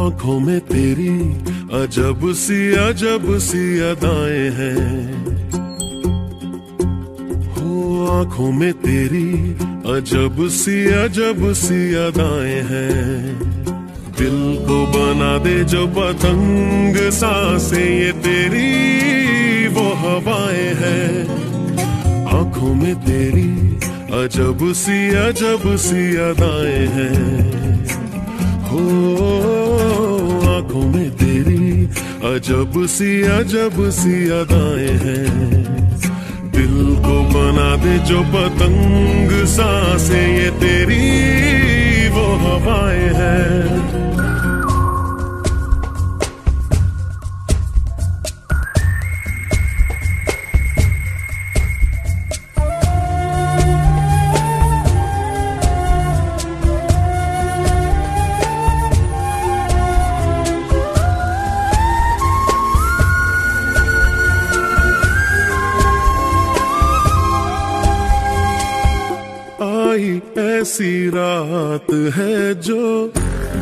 आँखों में तेरी अजब सी अजब सी अदाएँ हैं। हो आँखों में तेरी अजब सी अजब सी अदाएँ हैं। दिल को बना दे जो पतंग साँसें, ये तेरी वो हवाएँ हैं। आँखों में तेरी अजब सी अजब सी अदाएँ हैं। हो अजब सी अजब सी अदाएँ हैं। दिल को बना दे जो पतंग साँसें, ये तेरी वो हवाएँ हैं। ऐसी रात है जो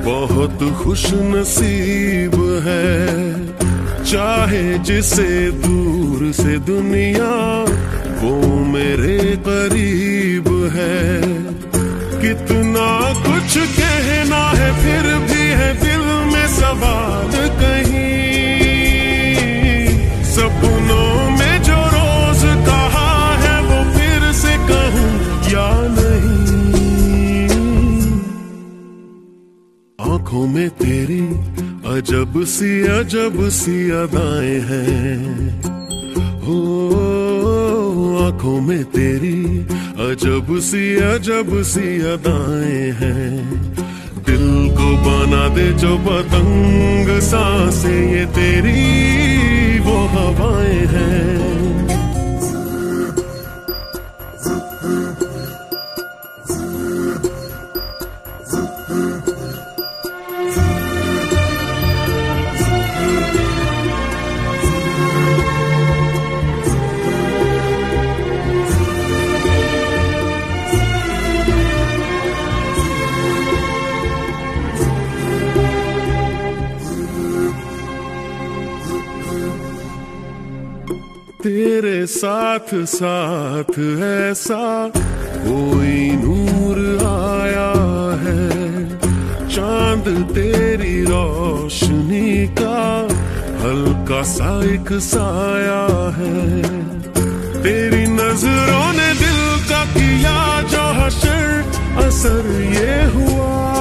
बहुत खुश नसीब है। चाहे जिसे दूर से दुनिया, वो मेरे करीब है। कितना कुछ कहना है, फिर भी है दिल में सवाल कहीं। अजब सी अजब सी अदाएँ हैं। हो आँखों में तेरी अजब सी अजब सी अदाएँ हैं। दिल को बना दे जो पतंग साँसें, ये तेरी वो हवाएँ हैं। तेरे साथ साथ ऐसा कोई नूर आया है। चाँद तेरी रोशनी का हल्का सा एक साया है। तेरी नज़रों ने दिल का किया जो हशर, असर ये हुआ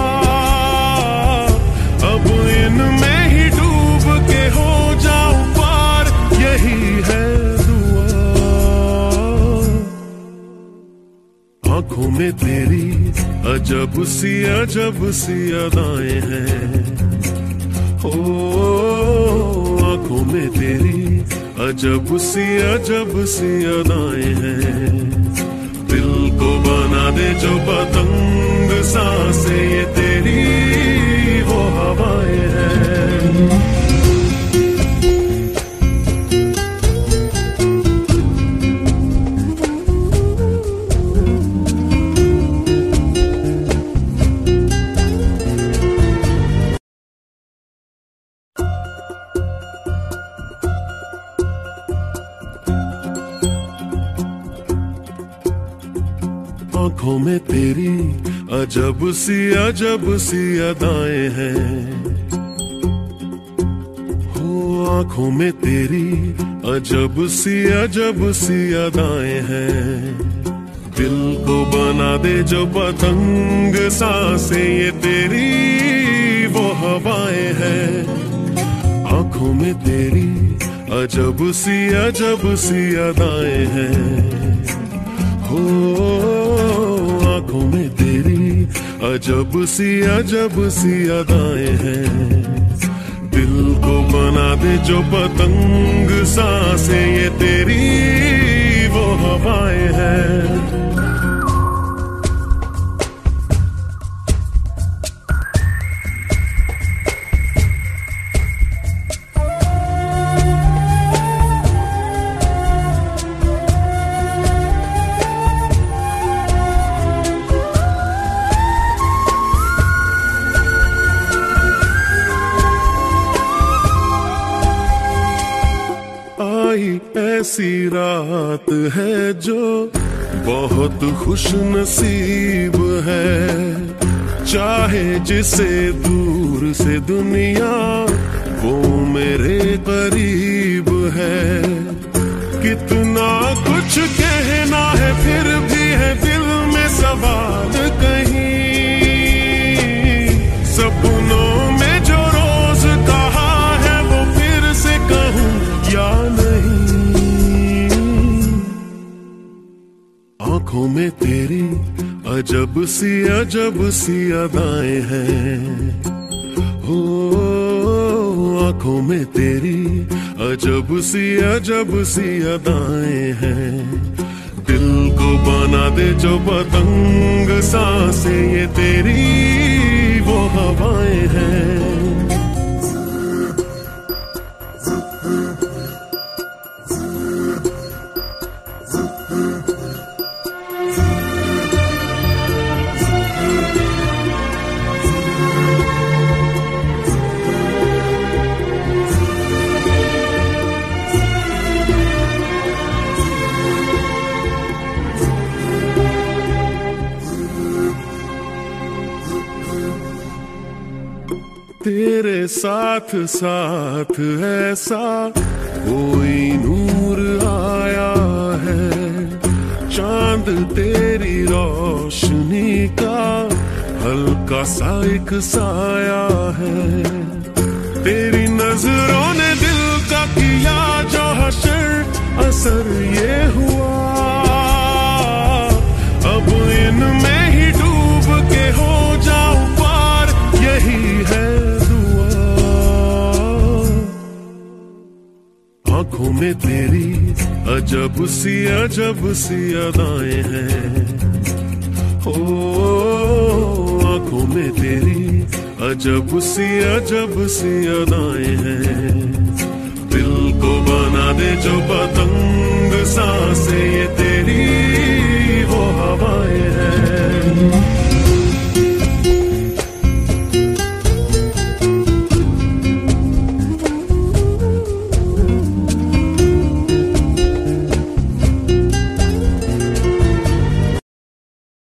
में तेरी अजब सी अजब सी अदाएँ हैं। हो आँखों में तेरी अजब सी अजब सी अदाएँ हैं। दिल को बना दे जो पतंग, साँसें ये तेरी। आँखों में तेरी अजब सी अजब सी अदाएँ हैं। हो आँखों में तेरी अजब सी अजब सी अदाएँ हैं। दिल को बना दे जो पतंग, साँसें ये तेरी, वो हवाएँ हैं। आँखों में तेरी अजब सी अजब सी अदाएँ हैं। हो, आँखों में तेरी अजब सी अजब सी अदाएँ हैं। दिल को बना दे जो पतंग, साँसें ये तेरी, वो हवाएँ हैं। ऐसी रात है जो बहुत खुश नसीब है। चाहे जिसे दूर से दुनिया वो मेरे करीब है। कितना कुछ कहना है, फिर भी है दिल में सवाल कहीं। अजब सी अजब सी अदाएँ हैं। हो, आँखों में तेरी अजब सी अजब सी अदाएँ हैं। दिल को बना दे जो पतंग साँसें, ये तेरी तेरे साथ साथ ऐसा कोई नूर आया है। चाँद तेरी रोशनी का हल्का सा एक साया है। तेरी नज़रों ने दिल का किया जो हशर, असर ये हुआ। अब इनमें में तेरी, अजब सी अजब सी अदाएँ हैं। ओ, आँखों में तेरी, अजब सी अजब सी अदाएँ हैं। दिल को बना दे जो पतंग, साँसें ये तेरी।